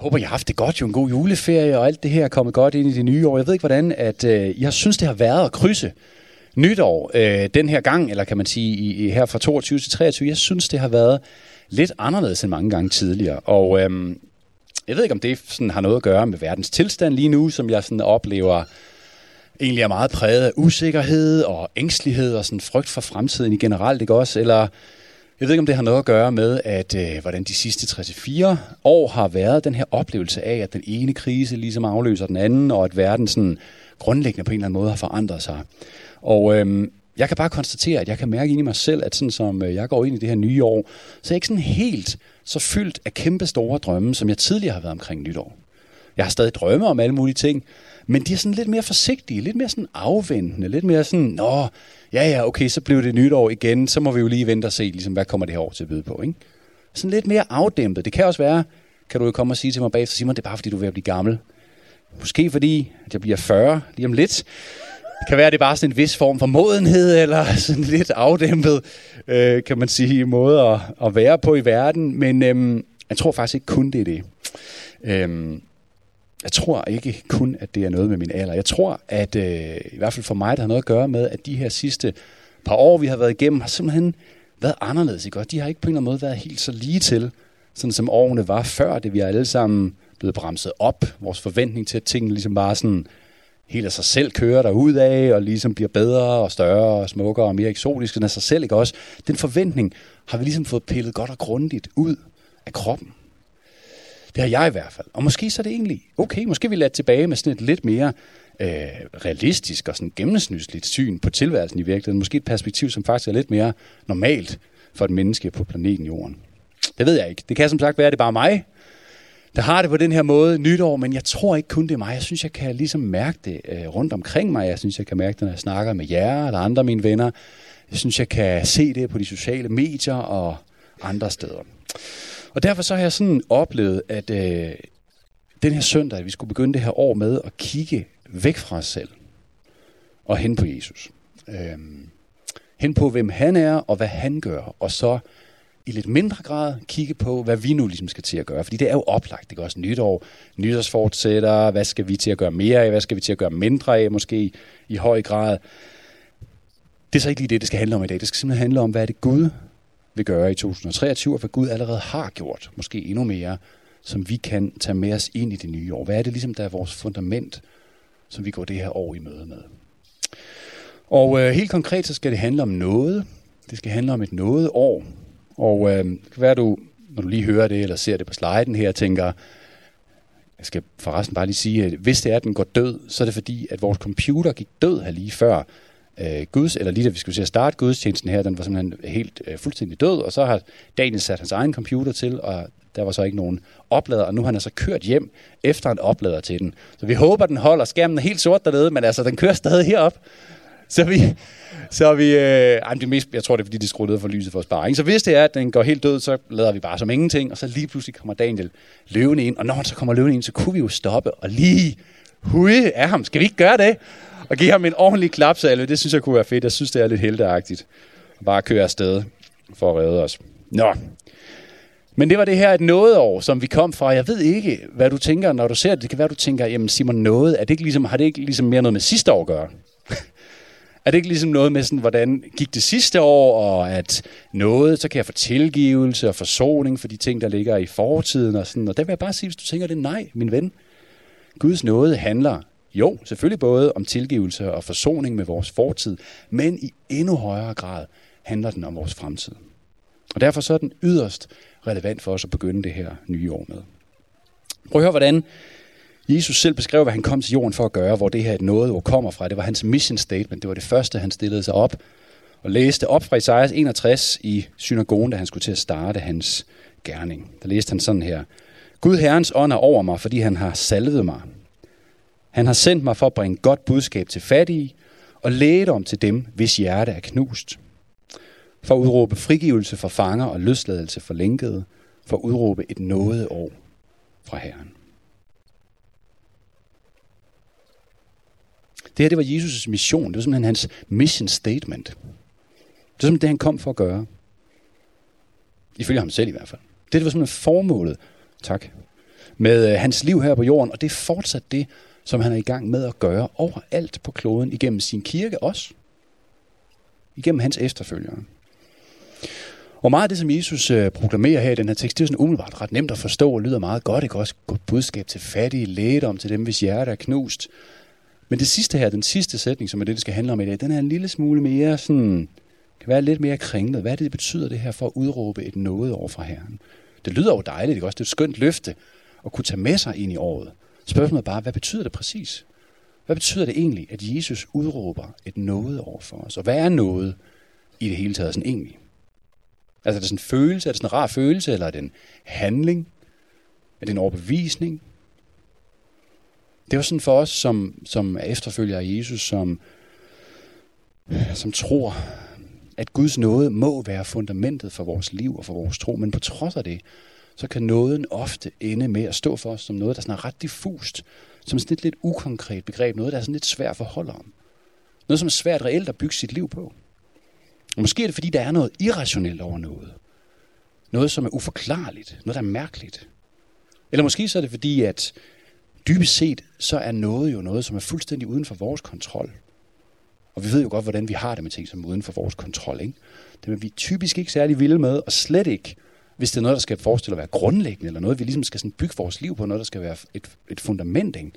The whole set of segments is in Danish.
håber, I har haft det godt, jo en god juleferie, og alt det her er kommet godt ind i det nye år. Jeg ved ikke, hvordan at, øh, jeg synes, det har været at krydse nytår øh, den her gang, eller kan man sige i, i, her fra 22 til 23. Jeg synes, det har været lidt anderledes end mange gange tidligere. Og øh, jeg ved ikke, om det sådan har noget at gøre med verdens tilstand lige nu, som jeg sådan oplever egentlig er meget præget af usikkerhed og ængstelighed og sådan frygt for fremtiden i generelt, ikke også? Eller jeg ved ikke, om det har noget at gøre med, at øh, hvordan de sidste 3-4 år har været den her oplevelse af, at den ene krise ligesom afløser den anden, og at verden sådan grundlæggende på en eller anden måde har forandret sig. Og øh, jeg kan bare konstatere, at jeg kan mærke ind i mig selv, at sådan som øh, jeg går ind i det her nye år, så er jeg ikke sådan helt så fyldt af kæmpe store drømme, som jeg tidligere har været omkring nytår. Jeg har stadig drømme om alle mulige ting, men de er sådan lidt mere forsigtige, lidt mere sådan afventende, lidt mere sådan, nå, ja ja, okay, så blev det nytår igen, så må vi jo lige vente og se, ligesom, hvad kommer det her år til at byde på, ikke? Sådan lidt mere afdæmpet. Det kan også være, kan du jo komme og sige til mig bagefter, Simon, det er bare fordi, du er ved at blive gammel. Måske fordi, at jeg bliver 40 lige om lidt. Det kan være, at det er bare sådan en vis form for modenhed, eller sådan lidt afdæmpet, øh, kan man sige, måde at, at være på i verden. Men øhm, jeg tror faktisk ikke kun det er det. Øhm, jeg tror ikke kun, at det er noget med min alder. Jeg tror, at øh, i hvert fald for mig, det har noget at gøre med, at de her sidste par år, vi har været igennem, har simpelthen været anderledes. Ikke? Og de har ikke på en eller anden måde været helt så lige til, sådan som årene var før det. Vi er alle sammen blevet bremset op. Vores forventning til, at tingene ligesom bare sådan helt af sig selv kører der ud af, og ligesom bliver bedre og større og smukkere og mere eksotiske end af sig selv, ikke også? Den forventning har vi ligesom fået pillet godt og grundigt ud af kroppen. Det har jeg i hvert fald. Og måske så er det egentlig okay, måske vi lader tilbage med sådan et lidt mere øh, realistisk og sådan gennemsnitsligt syn på tilværelsen i virkeligheden. Måske et perspektiv, som faktisk er lidt mere normalt for et menneske på planeten Jorden. Det ved jeg ikke. Det kan som sagt være, at det er bare mig, der har det på den her måde nytår, men jeg tror ikke kun det er mig. Jeg synes, jeg kan ligesom mærke det øh, rundt omkring mig. Jeg synes, jeg kan mærke det, når jeg snakker med jer eller andre af mine venner. Jeg synes, jeg kan se det på de sociale medier og andre steder. Og derfor så har jeg sådan oplevet, at øh, den her søndag, at vi skulle begynde det her år med at kigge væk fra os selv og hen på Jesus. Øh, hen på, hvem han er og hvad han gør, og så i lidt mindre grad kigge på, hvad vi nu ligesom skal til at gøre. Fordi det er jo oplagt, det er også nytår, nytårsfortsætter, hvad skal vi til at gøre mere af, hvad skal vi til at gøre mindre af, måske i høj grad. Det er så ikke lige det, det skal handle om i dag. Det skal simpelthen handle om, hvad er det Gud vil gøre i 2023, og hvad Gud allerede har gjort, måske endnu mere, som vi kan tage med os ind i det nye år. Hvad er det ligesom, der er vores fundament, som vi går det her år i møde med? Og øh, helt konkret, så skal det handle om noget. Det skal handle om et noget år. Og øh, det kan være, du, når du lige hører det, eller ser det på sliden her, tænker, jeg skal forresten bare lige sige, at hvis det er, at den går død, så er det fordi, at vores computer gik død her lige før, øh, Guds, eller lige da vi skulle se at starte gudstjenesten her, den var simpelthen helt øh, fuldstændig død, og så har Daniel sat hans egen computer til, og der var så ikke nogen oplader, og nu har han altså kørt hjem efter en oplader til den. Så vi håber, den holder. Skærmen er helt sort dernede, men altså, den kører stadig herop. Så vi, så vi, øh, det mest, jeg tror det er fordi, de skruer ned for lyset for at spare. Ikke? Så hvis det er, at den går helt død, så lader vi bare som ingenting, og så lige pludselig kommer Daniel løvende ind, og når han så kommer løvende ind, så kunne vi jo stoppe og lige hude af ham. Skal vi ikke gøre det? og give ham en ordentlig klapsalve. Det synes jeg kunne være fedt. Jeg synes, det er lidt helteagtigt. Bare køre afsted for at redde os. Nå. Men det var det her et nådeår, som vi kom fra. Jeg ved ikke, hvad du tænker, når du ser det. Det kan være, du tænker, jamen Simon, noget, er det ikke ligesom, har det ikke ligesom mere noget med sidste år at gøre? er det ikke ligesom noget med, sådan, hvordan gik det sidste år, og at noget, så kan jeg få tilgivelse og forsoning for de ting, der ligger i fortiden og sådan. Og der vil jeg bare sige, hvis du tænker det, nej, min ven. Guds nåde handler jo, selvfølgelig både om tilgivelse og forsoning med vores fortid, men i endnu højere grad handler den om vores fremtid. Og derfor så er den yderst relevant for os at begynde det her nye år med. Prøv at høre, hvordan Jesus selv beskrev, hvad han kom til jorden for at gøre, hvor det her et noget kommer fra. Det var hans mission statement. Det var det første, han stillede sig op og læste op fra Isaias 61 i synagogen, da han skulle til at starte hans gerning. Der læste han sådan her. Gud Herrens ånd er over mig, fordi han har salvet mig. Han har sendt mig for at bringe godt budskab til fattige og lægedom til dem, hvis hjerte er knust. For at udråbe frigivelse for fanger og løsladelse for lænkede. For at udråbe et nåde år fra Herren. Det her, det var Jesus' mission. Det var simpelthen hans mission statement. Det var simpelthen det, han kom for at gøre. Ifølge ham selv i hvert fald. Det, Det var simpelthen formålet. Tak med øh, hans liv her på jorden, og det er fortsat det, som han er i gang med at gøre overalt på kloden, igennem sin kirke også, igennem hans efterfølgere. Og meget af det, som Jesus øh, proklamerer her i den her tekst, det er sådan umiddelbart ret nemt at forstå og lyder meget godt. Det kan også godt budskab til fattige, lægedom til dem, hvis hjerte er knust. Men det sidste her, den sidste sætning, som er det, det skal handle om i dag, den er en lille smule mere sådan, kan være lidt mere kringlet. Hvad er det, det betyder det her for at udråbe et noget over fra Herren? Det lyder jo dejligt, ikke også? Det er et skønt løfte at kunne tage med sig ind i året. Spørgsmålet er bare, hvad betyder det præcis? Hvad betyder det egentlig, at Jesus udråber et noget over for os? Og hvad er noget i det hele taget sådan egentlig? Altså er det sådan en følelse? Er det sådan en rar følelse? Eller er det en handling? Er det en overbevisning? Det er jo sådan for os, som, som er efterfølgere af Jesus, som, som tror, at Guds nåde må være fundamentet for vores liv og for vores tro. Men på trods af det, så kan nåden ofte ende med at stå for os som noget, der sådan er ret diffust, som sådan et lidt ukonkret begreb, noget, der er sådan lidt svært at forholde om. Noget, som er svært reelt at bygge sit liv på. Og måske er det, fordi der er noget irrationelt over noget. Noget, som er uforklarligt. Noget, der er mærkeligt. Eller måske så er det fordi, at dybest set, så er noget jo noget, som er fuldstændig uden for vores kontrol. Og vi ved jo godt, hvordan vi har det med ting, som er uden for vores kontrol. Ikke? Det er vi typisk ikke særlig vilde med, og slet ikke, hvis det er noget, der skal forestille at være grundlæggende, eller noget, vi ligesom skal sådan bygge vores liv på, noget, der skal være et, et fundament. Ikke?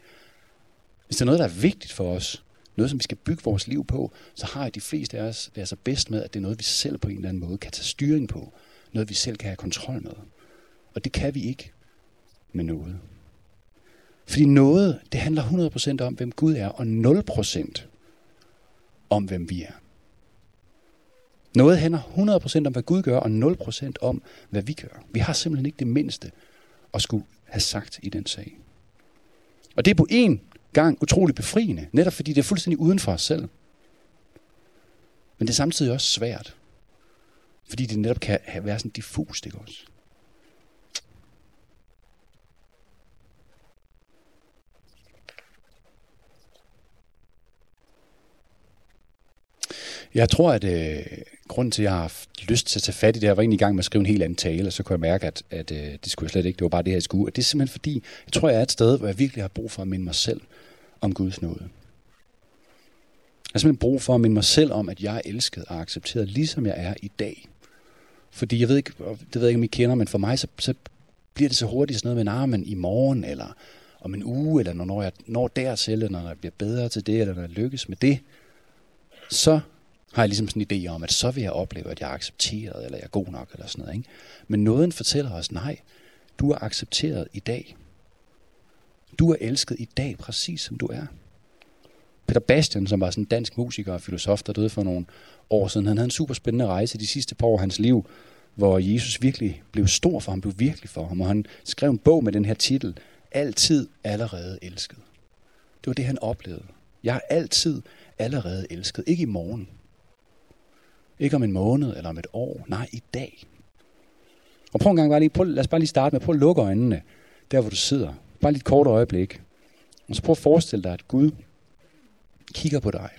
Hvis det er noget, der er vigtigt for os, noget, som vi skal bygge vores liv på, så har de fleste af os det er så bedst med, at det er noget, vi selv på en eller anden måde kan tage styring på. Noget, vi selv kan have kontrol med. Og det kan vi ikke med noget. Fordi noget, det handler 100% om, hvem Gud er, og 0% om, hvem vi er. Noget handler 100% om, hvad Gud gør, og 0% om, hvad vi gør. Vi har simpelthen ikke det mindste at skulle have sagt i den sag. Og det er på en gang utrolig befriende, netop fordi det er fuldstændig uden for os selv. Men det er samtidig også svært, fordi det netop kan være sådan diffust, ikke også? Jeg tror, at øh, grunden til, at jeg har haft lyst til at tage fat i det jeg var egentlig i gang med at skrive en helt anden tale, og så kunne jeg mærke, at, at øh, det skulle jeg slet ikke. Det var bare det her, jeg skulle. Og det er simpelthen fordi, jeg tror, jeg er et sted, hvor jeg virkelig har brug for at minde mig selv om Guds nåde. Jeg har simpelthen brug for at minde mig selv om, at jeg er elsket og accepteret, ligesom jeg er i dag. Fordi jeg ved ikke, det ved jeg ikke, om I kender, men for mig, så, så bliver det så hurtigt sådan noget med, nah, men i morgen, eller om en uge, eller når jeg når dertil, eller når jeg bliver bedre til det, eller når jeg lykkes med det, så har jeg ligesom sådan en idé om, at så vil jeg opleve, at jeg er accepteret, eller jeg er god nok, eller sådan noget. Ikke? Men nåden fortæller os, nej, du er accepteret i dag. Du er elsket i dag, præcis som du er. Peter Bastian, som var sådan en dansk musiker og filosof, der døde for nogle år siden, han havde en super spændende rejse de sidste par år af hans liv, hvor Jesus virkelig blev stor for ham, blev virkelig for ham, og han skrev en bog med den her titel, Altid allerede elsket. Det var det, han oplevede. Jeg er altid allerede elsket. Ikke i morgen. Ikke om en måned eller om et år. Nej, i dag. Og prøv en gang bare lige, prøv, lad os bare lige starte med, prøv at lukke øjnene, der hvor du sidder. Bare lige et kort øjeblik. Og så prøv at forestille dig, at Gud kigger på dig.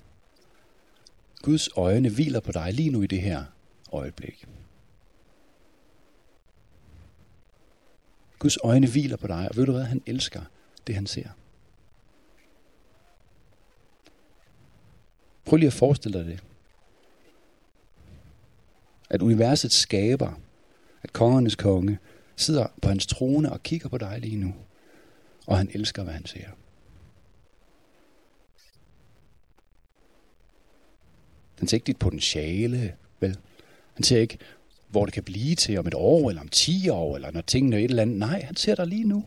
Guds øjne hviler på dig lige nu i det her øjeblik. Guds øjne hviler på dig, og ved du hvad, han elsker det, han ser. Prøv lige at forestille dig det. At universets skaber, at kongernes konge, sidder på hans trone og kigger på dig lige nu. Og han elsker, hvad han ser. Han ser ikke dit potentiale, vel? Han ser ikke, hvor det kan blive til om et år, eller om 10 år, eller når tingene er et eller andet. Nej, han ser dig lige nu.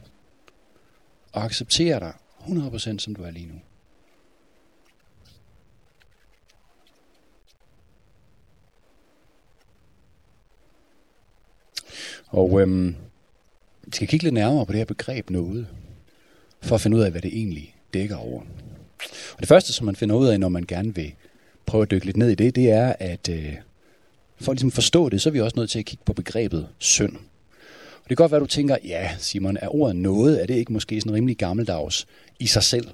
Og accepterer dig 100% som du er lige nu. Og øhm, vi skal kigge lidt nærmere på det her begreb noget, for at finde ud af, hvad det egentlig dækker over. Og det første, som man finder ud af, når man gerne vil prøve at dykke lidt ned i det, det er, at øh, for at ligesom forstå det, så er vi også nødt til at kigge på begrebet synd. Og det kan godt være, at du tænker, ja Simon, er ordet noget? Er det ikke måske sådan rimelig gammeldags i sig selv?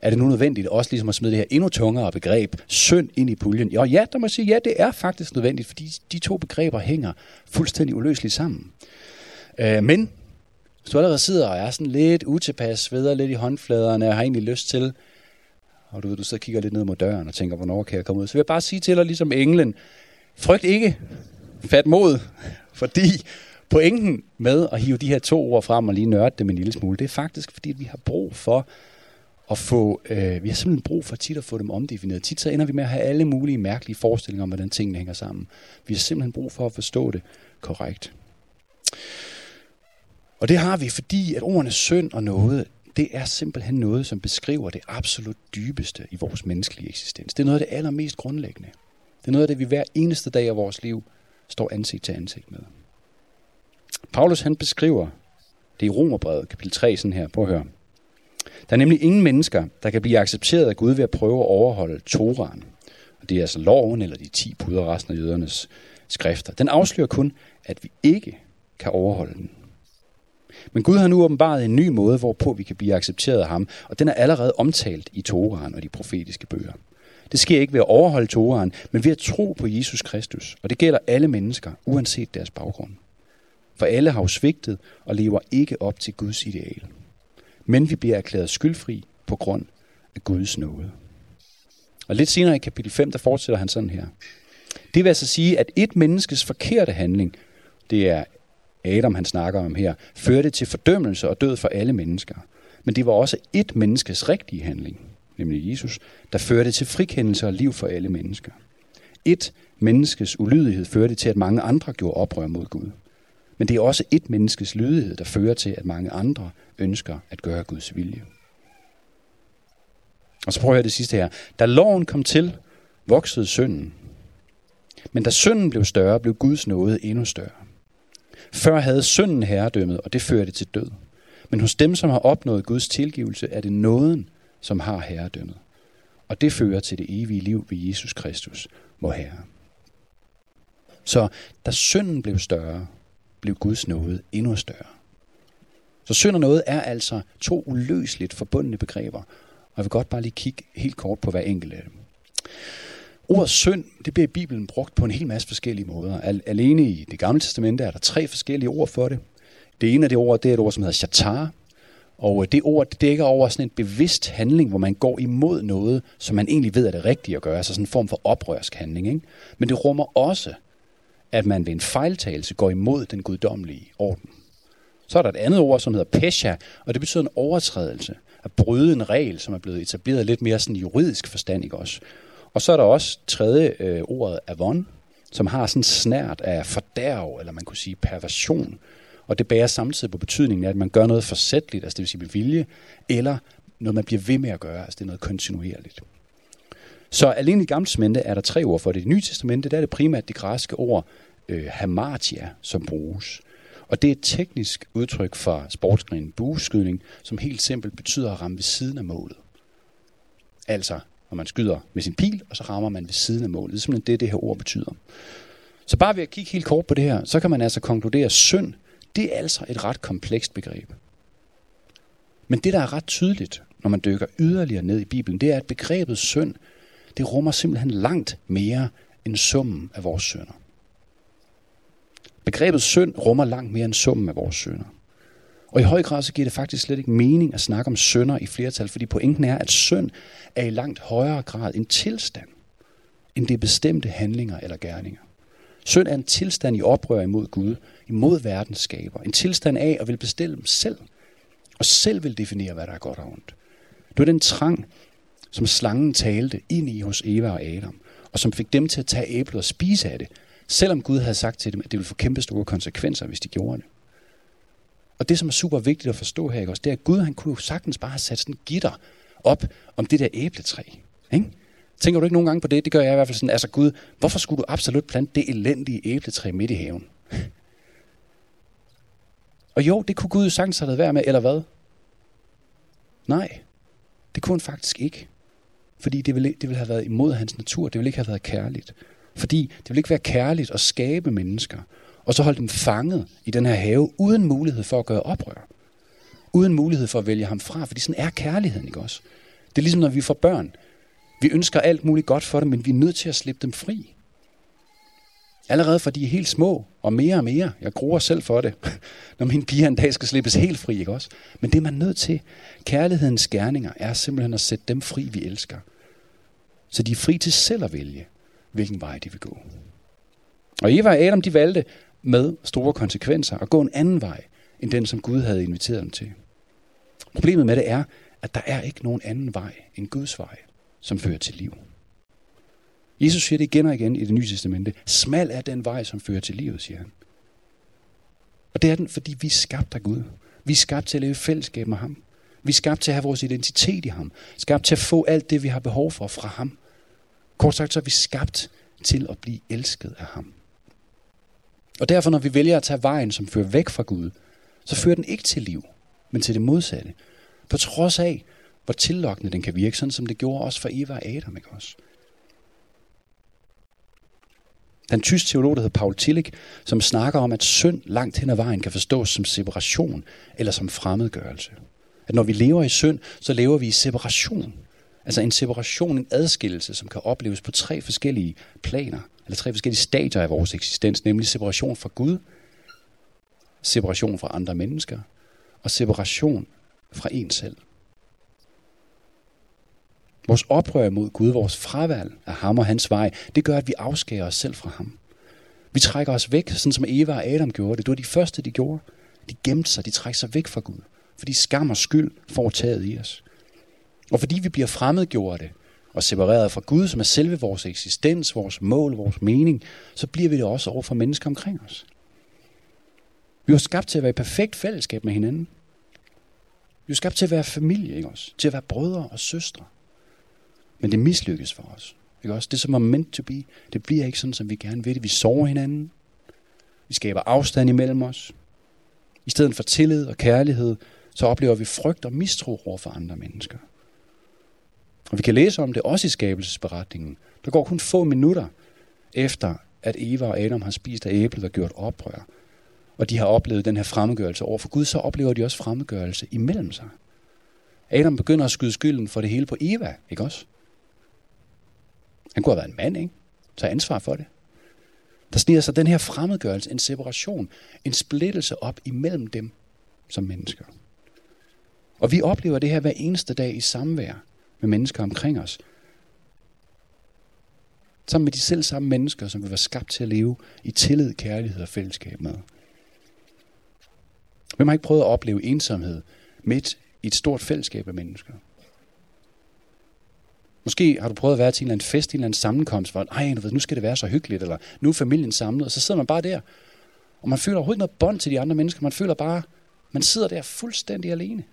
Er det nu nødvendigt også ligesom at smide det her endnu tungere begreb, synd, ind i puljen? Jo, ja, der må jeg sige, ja, det er faktisk nødvendigt, fordi de to begreber hænger fuldstændig uløseligt sammen. Øh, men Hvis du allerede sidder og er sådan lidt utilpas, sveder lidt i håndfladerne og har egentlig lyst til, og du, du så kigger lidt ned mod døren og tænker, hvornår kan jeg komme ud, så vil jeg bare sige til dig, ligesom englen, frygt ikke, fat mod, fordi pointen med at hive de her to ord frem og lige nørde dem en lille smule, det er faktisk, fordi vi har brug for at få, øh, vi har simpelthen brug for tit at få dem omdefineret. Tit så ender vi med at have alle mulige mærkelige forestillinger om, hvordan tingene hænger sammen. Vi har simpelthen brug for at forstå det korrekt. Og det har vi, fordi at ordene synd og noget, det er simpelthen noget, som beskriver det absolut dybeste i vores menneskelige eksistens. Det er noget af det allermest grundlæggende. Det er noget af det, vi hver eneste dag af vores liv står ansigt til ansigt med. Paulus han beskriver det i Romerbrevet, kapitel 3, sådan her. Prøv at høre. Der er nemlig ingen mennesker, der kan blive accepteret af Gud ved at prøve at overholde Toraen. Og det er altså loven eller de ti bud og resten af jødernes skrifter. Den afslører kun, at vi ikke kan overholde den. Men Gud har nu åbenbaret en ny måde, hvorpå vi kan blive accepteret af ham, og den er allerede omtalt i Toraen og de profetiske bøger. Det sker ikke ved at overholde Toraen, men ved at tro på Jesus Kristus, og det gælder alle mennesker, uanset deres baggrund. For alle har jo svigtet og lever ikke op til Guds ideal. Men vi bliver erklæret skyldfri på grund af Guds nåde. Og lidt senere i kapitel 5, der fortsætter han sådan her. Det vil altså sige, at et menneskes forkerte handling, det er Adam, han snakker om her, førte til fordømmelse og død for alle mennesker. Men det var også et menneskes rigtige handling, nemlig Jesus, der førte til frikendelse og liv for alle mennesker. Et menneskes ulydighed førte til, at mange andre gjorde oprør mod Gud. Men det er også et menneskes lydighed, der fører til, at mange andre ønsker at gøre Guds vilje. Og så prøver jeg det sidste her. Da loven kom til, voksede synden. Men da synden blev større, blev Guds nåde endnu større. Før havde synden herredømmet, og det førte til død. Men hos dem, som har opnået Guds tilgivelse, er det nåden, som har herredømmet. Og det fører til det evige liv ved Jesus Kristus, vor Herre. Så da synden blev større, blev Guds nåde endnu større. Så synd og noget er altså to uløseligt forbundne begreber, og jeg vil godt bare lige kigge helt kort på hver enkelt af dem. Ordet synd, det bliver i Bibelen brugt på en hel masse forskellige måder. Alene i det gamle testamente er der tre forskellige ord for det. Det ene af det ord, det er et ord, som hedder shatar. Og det ord det dækker over sådan en bevidst handling, hvor man går imod noget, som man egentlig ved er det rigtige at gøre. Altså sådan en form for oprørsk handling. Ikke? Men det rummer også, at man ved en fejltagelse går imod den guddommelige orden. Så er der et andet ord, som hedder pesha, og det betyder en overtrædelse. At bryde en regel, som er blevet etableret lidt mere sådan juridisk forstand, ikke også? Og så er der også tredje øh, ordet avon, som har sådan snært af fordærv, eller man kunne sige perversion. Og det bærer samtidig på betydningen af, at man gør noget forsætligt, altså det vil sige med vilje, eller noget, man bliver ved med at gøre, altså det er noget kontinuerligt. Så alene i Gamle Testamente er der tre ord for det. I det nye testamente der er det primært det græske ord øh, hamartia, som bruges. Og det er et teknisk udtryk for sportsgrenen bueskydning, som helt simpelt betyder at ramme ved siden af målet. Altså, når man skyder med sin pil, og så rammer man ved siden af målet. Det er simpelthen det, det her ord betyder. Så bare ved at kigge helt kort på det her, så kan man altså konkludere, at synd, det er altså et ret komplekst begreb. Men det, der er ret tydeligt, når man dykker yderligere ned i Bibelen, det er, at begrebet synd, det rummer simpelthen langt mere end summen af vores synder. Begrebet synd rummer langt mere end summen af vores synder. Og i høj grad så giver det faktisk slet ikke mening at snakke om synder i flertal, fordi pointen er, at synd er i langt højere grad en tilstand, end det er bestemte handlinger eller gerninger. Synd er en tilstand i oprør imod Gud, imod verdens skaber. En tilstand af at vil bestille dem selv, og selv vil definere, hvad der er godt og ondt. Det er den trang, som slangen talte ind i hos Eva og Adam, og som fik dem til at tage æblet og spise af det, selvom Gud havde sagt til dem, at det ville få kæmpe store konsekvenser, hvis de gjorde det. Og det, som er super vigtigt at forstå her, ikke også, det er, at Gud han kunne jo sagtens bare have sat sådan en gitter op om det der æbletræ. Ikke? Tænker du ikke nogen gange på det? Det gør jeg i hvert fald sådan, altså Gud, hvorfor skulle du absolut plante det elendige æbletræ midt i haven? Og jo, det kunne Gud jo sagtens have været med, eller hvad? Nej, det kunne han faktisk ikke. Fordi det ville, det ville have været imod hans natur. Det ville ikke have været kærligt. Fordi det ville ikke være kærligt at skabe mennesker, og så holde dem fanget i den her have, uden mulighed for at gøre oprør. Uden mulighed for at vælge ham fra, fordi sådan er kærligheden, ikke også? Det er ligesom, når vi får børn. Vi ønsker alt muligt godt for dem, men vi er nødt til at slippe dem fri. Allerede fra de er helt små, og mere og mere. Jeg gruer selv for det, når mine piger en dag skal slippes helt fri, ikke også? Men det er man nødt til. Kærlighedens gerninger er simpelthen at sætte dem fri, vi elsker. Så de er fri til selv at vælge, hvilken vej de vil gå. Og Eva og Adam, de valgte med store konsekvenser at gå en anden vej, end den, som Gud havde inviteret dem til. Problemet med det er, at der er ikke nogen anden vej end Guds vej, som fører til liv. Jesus siger det igen og igen i det nye testamente. Smal er den vej, som fører til livet, siger han. Og det er den, fordi vi er skabt af Gud. Vi er skabt til at leve i fællesskab med ham. Vi er skabt til at have vores identitet i ham. Skabt til at få alt det, vi har behov for fra ham. Kort sagt, så er vi skabt til at blive elsket af ham. Og derfor, når vi vælger at tage vejen, som fører væk fra Gud, så fører den ikke til liv, men til det modsatte. På trods af, hvor tillokkende den kan virke, sådan som det gjorde også for Eva og Adam, ikke også? Den tysk teolog, der hedder Paul Tillich, som snakker om, at synd langt hen ad vejen kan forstås som separation eller som fremmedgørelse. At når vi lever i synd, så lever vi i separation. Altså en separation, en adskillelse, som kan opleves på tre forskellige planer, eller tre forskellige stadier af vores eksistens, nemlig separation fra Gud, separation fra andre mennesker, og separation fra en selv. Vores oprør mod Gud, vores fravalg af ham og hans vej, det gør, at vi afskærer os selv fra ham. Vi trækker os væk, sådan som Eva og Adam gjorde det. Det var de første, de gjorde. De gemte sig, de trækker sig væk fra Gud. Fordi skam og skyld får taget i os. Og fordi vi bliver fremmedgjorte og separeret fra Gud, som er selve vores eksistens, vores mål, vores mening, så bliver vi det også over for mennesker omkring os. Vi er skabt til at være i perfekt fællesskab med hinanden. Vi er skabt til at være familie, ikke også? Til at være brødre og søstre. Men det mislykkes for os. Ikke også? Det som er meant to be, det bliver ikke sådan, som vi gerne vil det. Vi sover hinanden. Vi skaber afstand imellem os. I stedet for tillid og kærlighed, så oplever vi frygt og mistro over for andre mennesker. Og vi kan læse om det også i skabelsesberetningen. Der går kun få minutter efter, at Eva og Adam har spist af æblet og gjort oprør. Og de har oplevet den her fremmedgørelse over for Gud, så oplever de også fremmedgørelse imellem sig. Adam begynder at skyde skylden for det hele på Eva, ikke også? Han kunne have været en mand, ikke? Tag ansvar for det. Der sniger sig den her fremmedgørelse, en separation, en splittelse op imellem dem som mennesker. Og vi oplever det her hver eneste dag i samvær med mennesker omkring os. Sammen med de selv samme mennesker, som vi var skabt til at leve i tillid, kærlighed og fællesskab med. Hvem har ikke prøvet at opleve ensomhed midt i et stort fællesskab af mennesker? Måske har du prøvet at være til en eller anden fest, en eller anden sammenkomst, hvor Ej, du ved, nu skal det være så hyggeligt, eller nu er familien samlet, og så sidder man bare der, og man føler overhovedet noget bånd til de andre mennesker. Man føler bare, man sidder der fuldstændig alene.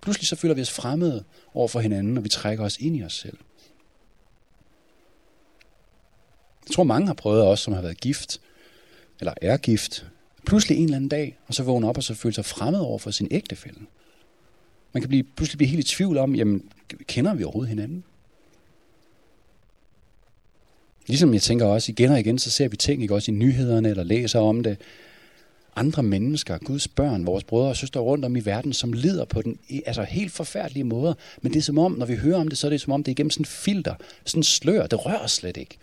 Pludselig så føler vi os fremmede over for hinanden, og vi trækker os ind i os selv. Jeg tror, mange har prøvet også, som har været gift, eller er gift, pludselig en eller anden dag, og så vågne op og så føle sig fremmed over for sin ægtefælle. Man kan blive, pludselig blive helt i tvivl om, jamen, kender vi overhovedet hinanden? Ligesom jeg tænker også igen og igen, så ser vi ting, ikke også i nyhederne, eller læser om det. Andre mennesker, Guds børn, vores brødre og søstre rundt om i verden, som lider på den altså helt forfærdelige måder. Men det er som om, når vi hører om det, så er det som om, det er igennem sådan en filter, sådan en slør. Det rører slet ikke.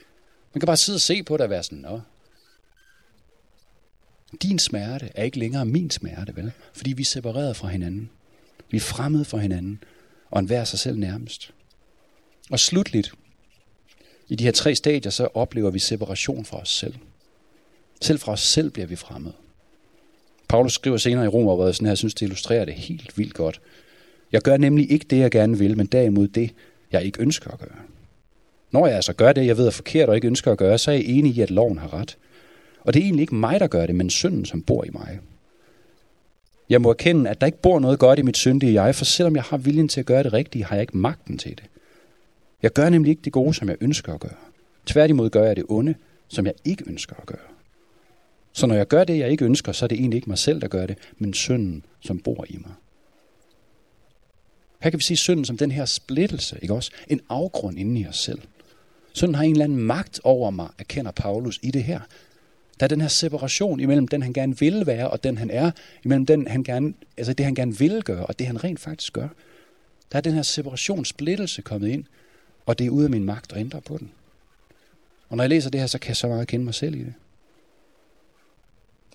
Man kan bare sidde og se på det og være sådan, Nå. Din smerte er ikke længere min smerte, vel? Fordi vi er separeret fra hinanden. Vi er fremmede for hinanden, og enhver sig selv nærmest. Og slutligt, i de her tre stadier, så oplever vi separation fra os selv. Selv fra os selv bliver vi fremmede. Paulus skriver senere i Romerbrevet sådan her, jeg synes, det illustrerer det helt vildt godt. Jeg gør nemlig ikke det, jeg gerne vil, men derimod det, jeg ikke ønsker at gøre. Når jeg altså gør det, jeg ved er forkert og ikke ønsker at gøre, så er jeg enig i, at loven har ret. Og det er egentlig ikke mig, der gør det, men synden, som bor i mig. Jeg må erkende, at der ikke bor noget godt i mit syndige jeg, for selvom jeg har viljen til at gøre det rigtige, har jeg ikke magten til det. Jeg gør nemlig ikke det gode, som jeg ønsker at gøre. Tværtimod gør jeg det onde, som jeg ikke ønsker at gøre. Så når jeg gør det, jeg ikke ønsker, så er det egentlig ikke mig selv, der gør det, men synden, som bor i mig. Her kan vi se synden som den her splittelse, ikke også? En afgrund inde i os selv. Synden har en eller anden magt over mig, erkender Paulus i det her. Der er den her separation imellem den, han gerne vil være, og den, han er. Imellem den, han gerne, altså det, han gerne vil gøre, og det, han rent faktisk gør. Der er den her separation, splittelse kommet ind, og det er ud af min magt at ændre på den. Og når jeg læser det her, så kan jeg så meget kende mig selv i det.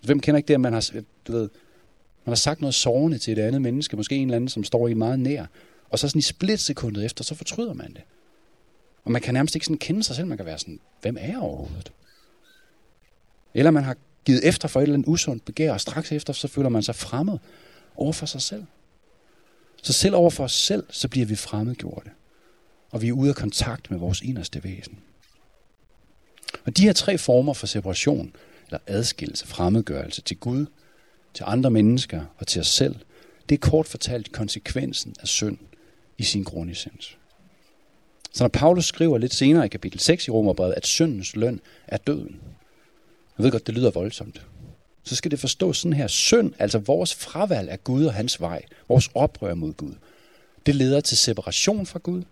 Hvem kender ikke det, at man har, du ved, man har sagt noget sårende til et andet menneske, måske en eller anden, som står i meget nær, og så sådan i splitsekundet efter, så fortryder man det. Og man kan nærmest ikke sådan kende sig selv. Man kan være sådan, hvem er jeg overhovedet? Eller man har givet efter for et eller andet usundt begær, og straks efter, så føler man sig fremmed over for sig selv. Så selv over for os selv, så bliver vi fremmedgjorte. Og vi er ude af kontakt med vores inderste væsen. Og de her tre former for separation, eller adskillelse, fremmedgørelse til Gud, til andre mennesker og til os selv, det er kort fortalt konsekvensen af synd i sin grundessens. Så når Paulus skriver lidt senere i kapitel 6 i Romerbrevet, at syndens løn er døden. Jeg ved godt, det lyder voldsomt. Så skal det forstås sådan her. Synd, altså vores fravalg af Gud og hans vej, vores oprør mod Gud, det leder til separation fra Gud.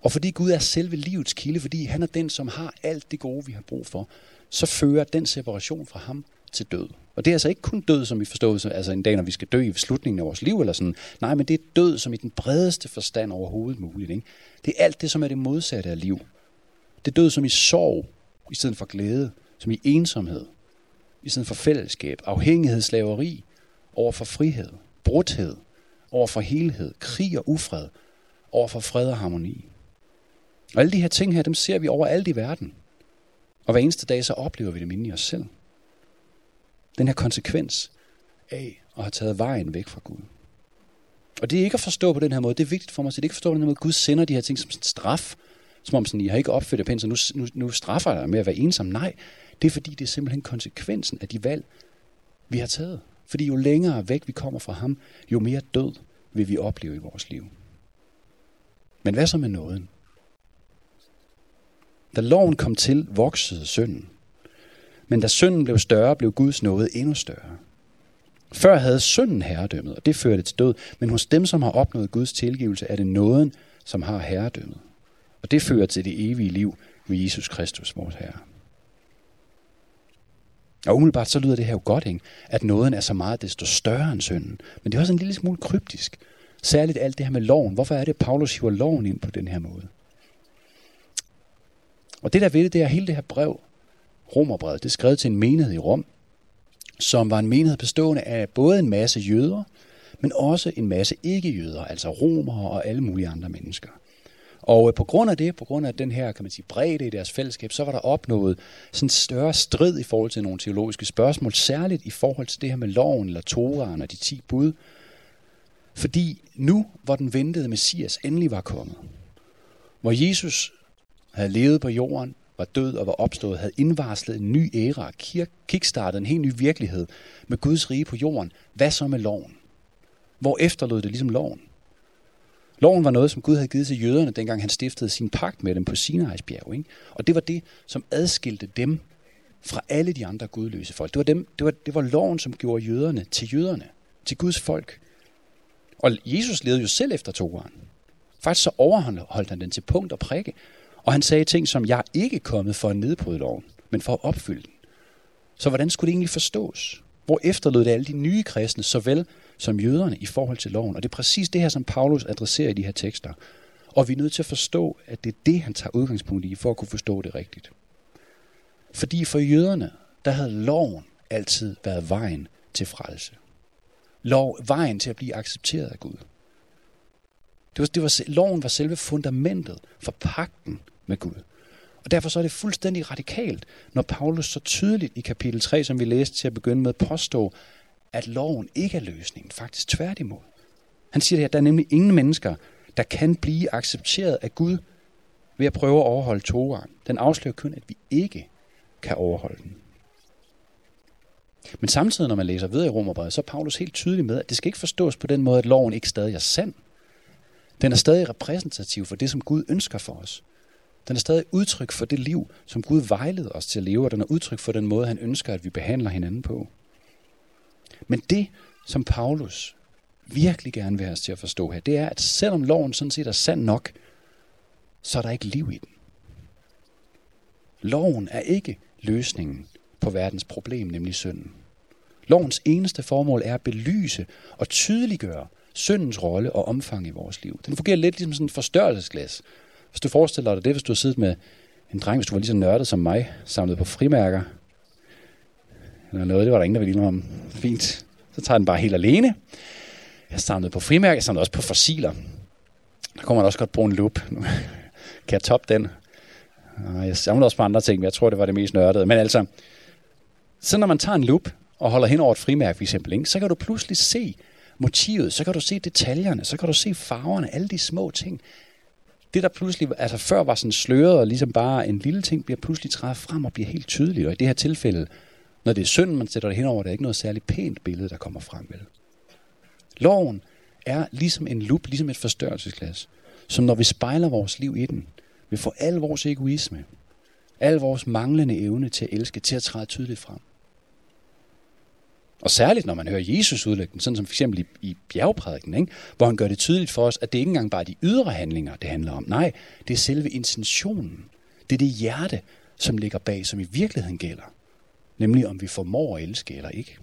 Og fordi Gud er selve livets kilde, fordi han er den, som har alt det gode, vi har brug for, så fører den separation fra ham til død. Og det er altså ikke kun død, som vi forstår, altså en dag, når vi skal dø i slutningen af vores liv, eller sådan. Nej, men det er død, som i den bredeste forstand overhovedet muligt. Ikke? Det er alt det, som er det modsatte af liv. Det er død som i sorg, i stedet for glæde, som i ensomhed, i stedet for fællesskab, afhængighed, slaveri, over for frihed, brudhed, over for helhed, krig og ufred, over for fred og harmoni. Og alle de her ting her, dem ser vi overalt i verden. Og hver eneste dag, så oplever vi dem inde i os selv. Den her konsekvens af at have taget vejen væk fra Gud. Og det er ikke at forstå på den her måde. Det er vigtigt for mig, at det er ikke at forstå på den her måde. Gud sender de her ting som straf. Som om sådan, I har ikke opført det pænt, så nu, nu, nu straffer jeg dig med at være ensom. Nej, det er fordi, det er simpelthen konsekvensen af de valg, vi har taget. Fordi jo længere væk vi kommer fra ham, jo mere død vil vi opleve i vores liv. Men hvad så med nåden? Da loven kom til, voksede synden. Men da synden blev større, blev Guds nåde endnu større. Før havde synden herredømmet, og det førte til død. Men hos dem, som har opnået Guds tilgivelse, er det nåden, som har herredømmet. Og det fører til det evige liv ved Jesus Kristus, vores Herre. Og umiddelbart så lyder det her jo godt, ikke? at nåden er så meget desto større end synden. Men det er også en lille smule kryptisk. Særligt alt det her med loven. Hvorfor er det, at Paulus hiver loven ind på den her måde? Og det der ved det, det er hele det her brev, Romerbrevet, det er skrevet til en menighed i Rom, som var en menighed bestående af både en masse jøder, men også en masse ikke-jøder, altså romere og alle mulige andre mennesker. Og øh, på grund af det, på grund af den her, kan man sige, bredde i deres fællesskab, så var der opnået sådan en større strid i forhold til nogle teologiske spørgsmål, særligt i forhold til det her med loven eller Toraen og de ti bud. Fordi nu, hvor den ventede Messias endelig var kommet, hvor Jesus havde levet på jorden, var død og var opstået, havde indvarslet en ny æra, kickstartet en helt ny virkelighed med Guds rige på jorden. Hvad så med loven? Hvor efterlod det ligesom loven? Loven var noget, som Gud havde givet til jøderne, dengang han stiftede sin pagt med dem på Sinai's bjerg. Ikke? Og det var det, som adskilte dem fra alle de andre gudløse folk. Det var, dem, det, var, det var loven, som gjorde jøderne til jøderne, til Guds folk. Og Jesus levede jo selv efter Toraen. Faktisk så overholdt han den til punkt og prikke. Og han sagde ting som, jeg er ikke kommet for at nedbryde loven, men for at opfylde den. Så hvordan skulle det egentlig forstås? Hvor efterlod det alle de nye kristne, såvel som jøderne, i forhold til loven? Og det er præcis det her, som Paulus adresserer i de her tekster. Og vi er nødt til at forstå, at det er det, han tager udgangspunkt i, for at kunne forstå det rigtigt. Fordi for jøderne, der havde loven altid været vejen til frelse. Lov, vejen til at blive accepteret af Gud. Det var, det var, loven var selve fundamentet for pakten med Gud. Og derfor så er det fuldstændig radikalt, når Paulus så tydeligt i kapitel 3, som vi læste til at begynde med, påstå, at loven ikke er løsningen. Faktisk tværtimod. Han siger det her, at der er nemlig ingen mennesker, der kan blive accepteret af Gud ved at prøve at overholde Toraen. Den afslører kun, at vi ikke kan overholde den. Men samtidig, når man læser videre i Romerbrevet, så er Paulus helt tydelig med, at det skal ikke forstås på den måde, at loven ikke stadig er sand. Den er stadig repræsentativ for det, som Gud ønsker for os. Den er stadig udtryk for det liv, som Gud vejleder os til at leve, og den er udtryk for den måde, han ønsker, at vi behandler hinanden på. Men det, som Paulus virkelig gerne vil have os til at forstå her, det er, at selvom loven sådan set er sand nok, så er der ikke liv i den. Loven er ikke løsningen på verdens problem, nemlig synden. Lovens eneste formål er at belyse og tydeliggøre syndens rolle og omfang i vores liv. Den fungerer lidt ligesom sådan et forstørrelsesglas, hvis du forestiller dig det, hvis du har siddet med, En dreng, hvis du var lige så nørdet som mig, samlet på frimærker. Eller noget, det var der ingen, der ville indrømme. Fint. Så tager den bare helt alene. Jeg samlede på frimærker, jeg samlede også på fossiler. Der kunne man også godt bruge en loop. kan jeg toppe den? Jeg samlede også på andre ting, men jeg tror, det var det mest nørdede. Men altså, så når man tager en loop og holder hen over et frimærke for eksempel, ikke, så kan du pludselig se motivet, så kan du se detaljerne, så kan du se farverne, alle de små ting. Det der pludselig, altså før var sådan sløret og ligesom bare en lille ting, bliver pludselig træet frem og bliver helt tydeligt. Og i det her tilfælde, når det er synd, man sætter det henover, det er ikke noget særligt pænt billede, der kommer frem. Vel? Loven er ligesom en lup, ligesom et forstørrelsesglas, som når vi spejler vores liv i den, vi får al vores egoisme, al vores manglende evne til at elske, til at træde tydeligt frem. Og særligt når man hører Jesus udlægge den, sådan som for eksempel i, i bjergprædiken, ikke? hvor han gør det tydeligt for os, at det ikke engang bare er de ydre handlinger, det handler om. Nej, det er selve intentionen. Det er det hjerte, som ligger bag, som i virkeligheden gælder. Nemlig om vi formår at elske eller ikke.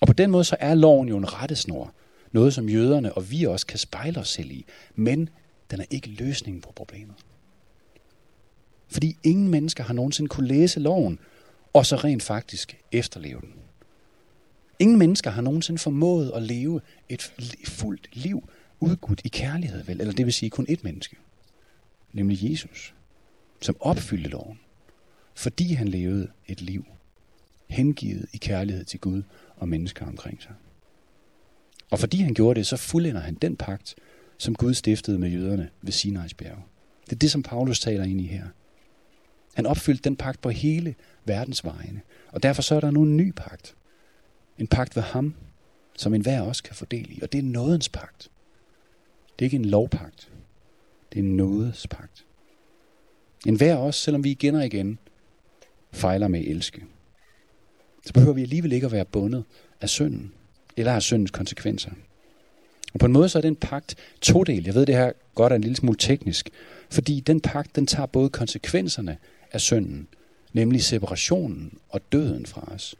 Og på den måde så er loven jo en rettesnor. Noget som jøderne og vi også kan spejle os selv i. Men den er ikke løsningen på problemet. Fordi ingen mennesker har nogensinde kunne læse loven, og så rent faktisk efterleve den. Ingen mennesker har nogensinde formået at leve et fuldt liv udgudt i kærlighed, vel? Eller det vil sige kun ét menneske. Nemlig Jesus, som opfyldte loven. Fordi han levede et liv hengivet i kærlighed til Gud og mennesker omkring sig. Og fordi han gjorde det, så fuldender han den pagt, som Gud stiftede med jøderne ved Sinai's bjerg. Det er det, som Paulus taler ind i her. Han opfyldte den pagt på hele verdens vegne. Og derfor så er der nu en ny pagt. En pagt ved ham, som enhver også kan få del i. Og det er nådens pagt. Det er ikke en lovpagt. Det er en nådes pagt. En hver også, selvom vi igen og igen fejler med at elske. Så behøver vi alligevel ikke at være bundet af synden, eller af syndens konsekvenser. Og på en måde så er den pagt todel. Jeg ved, det her godt er en lille smule teknisk, fordi den pagt, den tager både konsekvenserne af synden, nemlig separationen og døden fra os.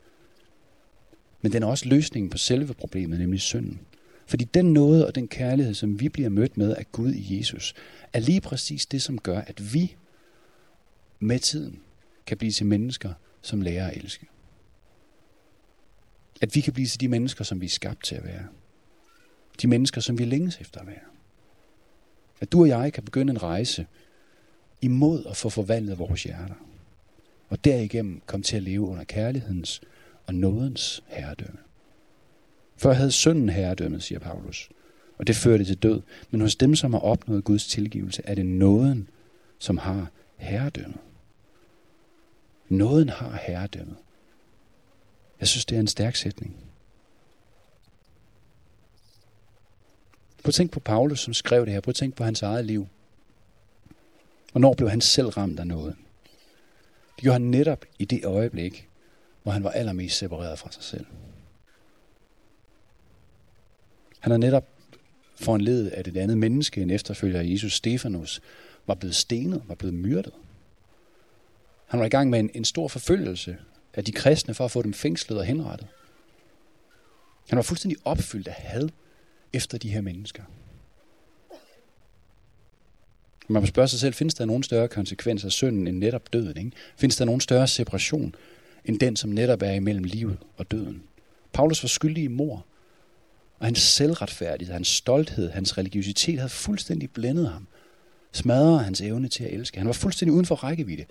Men den er også løsningen på selve problemet, nemlig synden. Fordi den nåde og den kærlighed, som vi bliver mødt med af Gud i Jesus, er lige præcis det, som gør, at vi med tiden kan blive til mennesker, som lærer at elske. At vi kan blive til de mennesker, som vi er skabt til at være. De mennesker, som vi længes efter at være. At du og jeg kan begynde en rejse imod at få forvandlet vores hjerter. Og derigennem komme til at leve under kærlighedens og nådens herredømme. Før havde synden herredømmet, siger Paulus, og det førte til død. Men hos dem, som har opnået Guds tilgivelse, er det nåden, som har herredømmet. Nåden har herredømmet. Jeg synes, det er en stærk sætning. Prøv at tænk på Paulus, som skrev det her. Prøv at tænk på hans eget liv. Hvornår blev han selv ramt af noget? Det gjorde han netop i det øjeblik, hvor han var allermest separeret fra sig selv. Han er netop foranledet af et andet menneske, en efterfølger af Jesus, Stefanus, var blevet stenet, var blevet myrdet. Han var i gang med en, en stor forfølgelse af de kristne for at få dem fængslet og henrettet. Han var fuldstændig opfyldt af had efter de her mennesker. Man må spørge sig selv, findes der nogen større konsekvens af synden end netop døden? Ikke? Findes der nogen større separation end den, som netop er imellem livet og døden? Paulus var skyldig i mor, og hans selvretfærdighed, hans stolthed, hans religiøsitet havde fuldstændig blændet ham. Smadrede hans evne til at elske. Han var fuldstændig uden for rækkevidde,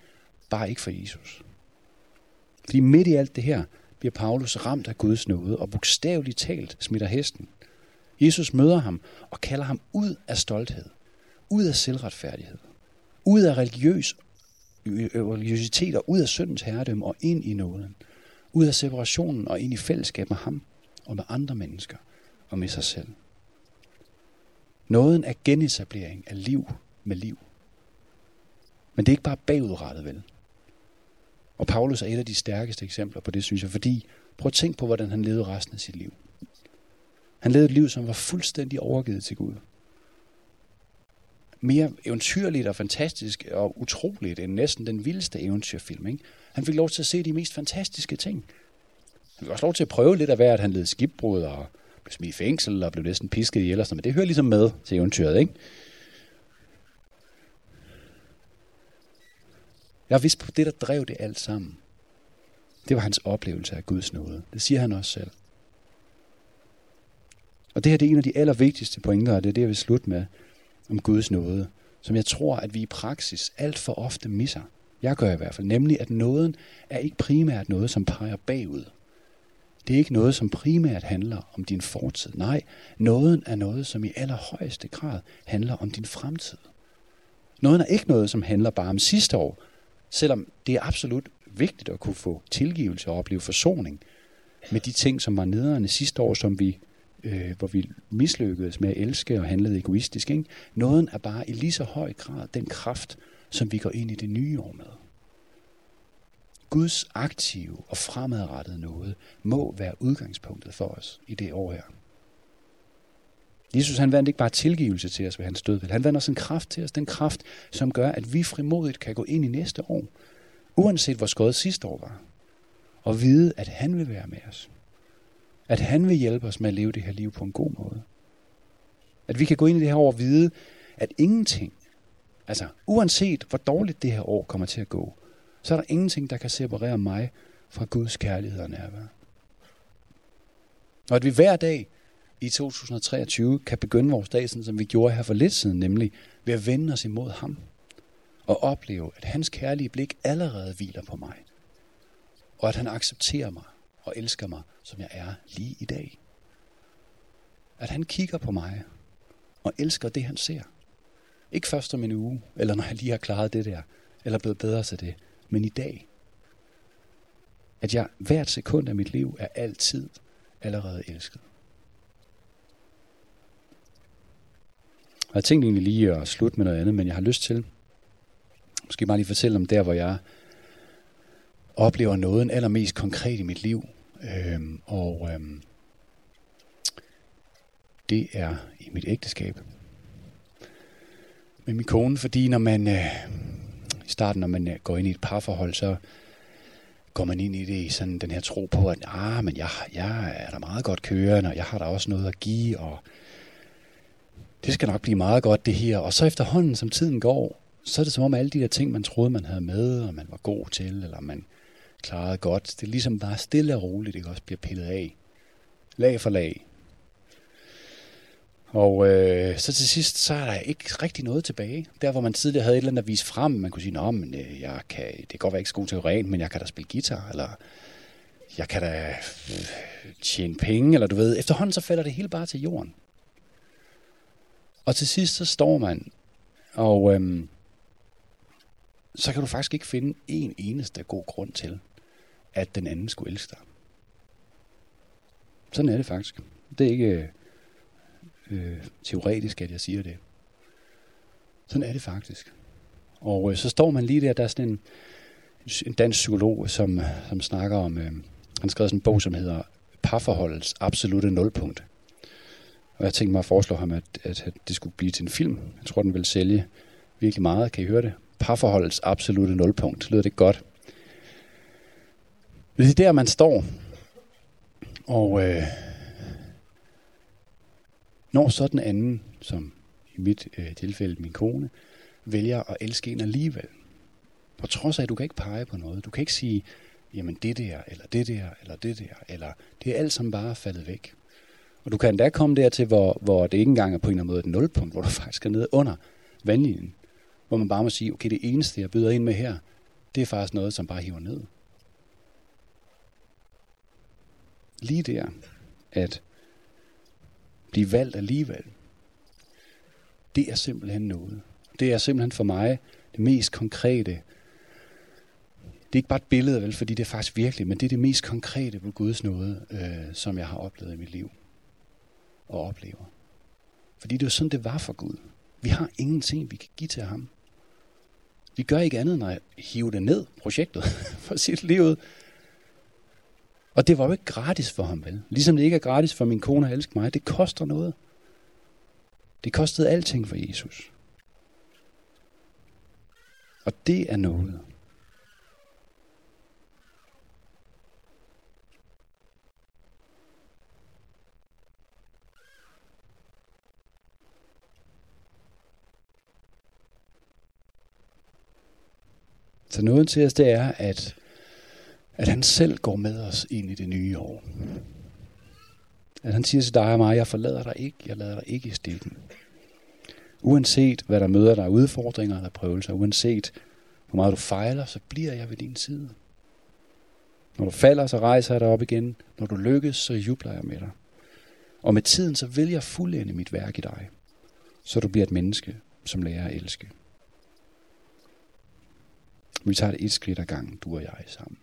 bare ikke for Jesus. Fordi midt i alt det her bliver Paulus ramt af Guds nåde, og bogstaveligt talt smitter hesten. Jesus møder ham og kalder ham ud af stolthed, ud af selvretfærdighed, ud af religiøs øh, øh, religiøsitet og ud af syndens herredømme og ind i nåden. Ud af separationen og ind i fællesskab med ham og med andre mennesker og med sig selv. Nåden er genetablering af liv med liv. Men det er ikke bare bagudrettet, vel? Og Paulus er et af de stærkeste eksempler på det, synes jeg, fordi prøv at tænke på, hvordan han levede resten af sit liv. Han levede et liv, som var fuldstændig overgivet til Gud. Mere eventyrligt og fantastisk og utroligt end næsten den vildeste eventyrfilm. Ikke? Han fik lov til at se de mest fantastiske ting. Han fik også lov til at prøve lidt af hvert. Han led skibbrud og blev smidt i fængsel og blev næsten pisket i ellers. Men det hører ligesom med til eventyret, ikke? Jeg har vidst på det, der drev det alt sammen. Det var hans oplevelse af Guds nåde. Det siger han også selv. Og det her det er en af de allervigtigste pointer, og det er det, jeg vil slutte med om Guds nåde, som jeg tror, at vi i praksis alt for ofte misser. Jeg gør i hvert fald, nemlig at nåden er ikke primært noget, som peger bagud. Det er ikke noget, som primært handler om din fortid. Nej, nåden er noget, som i allerhøjeste grad handler om din fremtid. Nåden er ikke noget, som handler bare om sidste år, selvom det er absolut vigtigt at kunne få tilgivelse og opleve forsoning med de ting, som var nederne sidste år, som vi, øh, hvor vi mislykkedes med at elske og handlede egoistisk. Ikke? Nåden er bare i lige så høj grad den kraft, som vi går ind i det nye år med. Guds aktive og fremadrettede noget må være udgangspunktet for os i det år her. Jesus han vandt ikke bare tilgivelse til os ved hans død, han vandt også en kraft til os, den kraft, som gør, at vi frimodigt kan gå ind i næste år, uanset hvor skåret sidste år var, og vide, at han vil være med os. At han vil hjælpe os med at leve det her liv på en god måde. At vi kan gå ind i det her år og vide, at ingenting, altså uanset hvor dårligt det her år kommer til at gå, så er der ingenting, der kan separere mig fra Guds kærlighed og nærvær. Og at vi hver dag i 2023 kan begynde vores dag, sådan som vi gjorde her for lidt siden, nemlig ved at vende os imod ham og opleve, at hans kærlige blik allerede hviler på mig, og at han accepterer mig og elsker mig, som jeg er lige i dag. At han kigger på mig og elsker det, han ser. Ikke først om en uge, eller når jeg lige har klaret det der, eller blevet bedre til det, men i dag. At jeg hvert sekund af mit liv er altid allerede elsket. Og jeg tænkte egentlig lige at slutte med noget andet, men jeg har lyst til, måske bare lige fortælle om der, hvor jeg oplever noget allermest konkret i mit liv. Øhm, og øhm, det er i mit ægteskab med min kone, fordi når man øh, i starten, når man øh, går ind i et parforhold, så går man ind i det i sådan den her tro på, at ah, men jeg, jeg er da meget godt kørende, og jeg har da også noget at give, og det skal nok blive meget godt det her. Og så efterhånden, som tiden går, så er det som om alle de der ting, man troede, man havde med, og man var god til, eller man klarede godt, det er ligesom bare stille og roligt, det også bliver pillet af. Lag for lag. Og øh, så til sidst, så er der ikke rigtig noget tilbage. Der, hvor man tidligere havde et eller andet at vise frem, man kunne sige, Nå, men øh, jeg kan, det kan godt være ikke så god til rent, men jeg kan da spille guitar, eller jeg kan da øh, tjene penge, eller du ved, efterhånden så falder det hele bare til jorden. Og til sidst så står man, og øhm, så kan du faktisk ikke finde en eneste god grund til, at den anden skulle elske dig. Sådan er det faktisk. Det er ikke øh, teoretisk, at jeg siger det. Sådan er det faktisk. Og øh, så står man lige der, der er sådan en, en dansk psykolog, som, som snakker om, øh, han skrev sådan en bog, som hedder Parforholdets absolute nulpunkt. Og jeg tænkte mig at foreslå ham, at, at det skulle blive til en film. Jeg tror, den vil sælge virkelig meget. Kan I høre det? Parforholdets absolute nulpunkt. Lyder det godt? Det er der, man står. Og øh, når så den anden, som i mit øh, tilfælde min kone, vælger at elske en alligevel. På trods af, at du kan ikke pege på noget. Du kan ikke sige, jamen det der, eller det der, eller det der, eller det er alt sammen bare faldet væk. Og du kan endda komme dertil, hvor, hvor det ikke engang er på en eller anden måde et nulpunkt, hvor du faktisk er nede under vandlinjen. Hvor man bare må sige, okay, det eneste, jeg byder ind med her, det er faktisk noget, som bare hiver ned. Lige der, at blive valgt alligevel, det er simpelthen noget. Det er simpelthen for mig det mest konkrete. Det er ikke bare et billede, vel, fordi det er faktisk virkelig, men det er det mest konkrete på Guds nåde, øh, som jeg har oplevet i mit liv og oplever. Fordi det er sådan, det var for Gud. Vi har ingenting, vi kan give til ham. Vi gør ikke andet end at hive det ned, projektet, for sit liv Og det var jo ikke gratis for ham, vel? Ligesom det ikke er gratis for min kone at elske mig. Det koster noget. Det kostede alting for Jesus. Og det er noget. Så noget til os, det er, at, at han selv går med os ind i det nye år. At han siger til dig og mig, jeg forlader dig ikke, jeg lader dig ikke i stikken. Uanset hvad der møder dig udfordringer eller prøvelser, uanset hvor meget du fejler, så bliver jeg ved din side. Når du falder, så rejser jeg dig op igen. Når du lykkes, så jubler jeg med dig. Og med tiden, så vil jeg fuldende mit værk i dig, så du bliver et menneske, som lærer at elske. Vi tager det et skridt ad gangen, du og jeg sammen.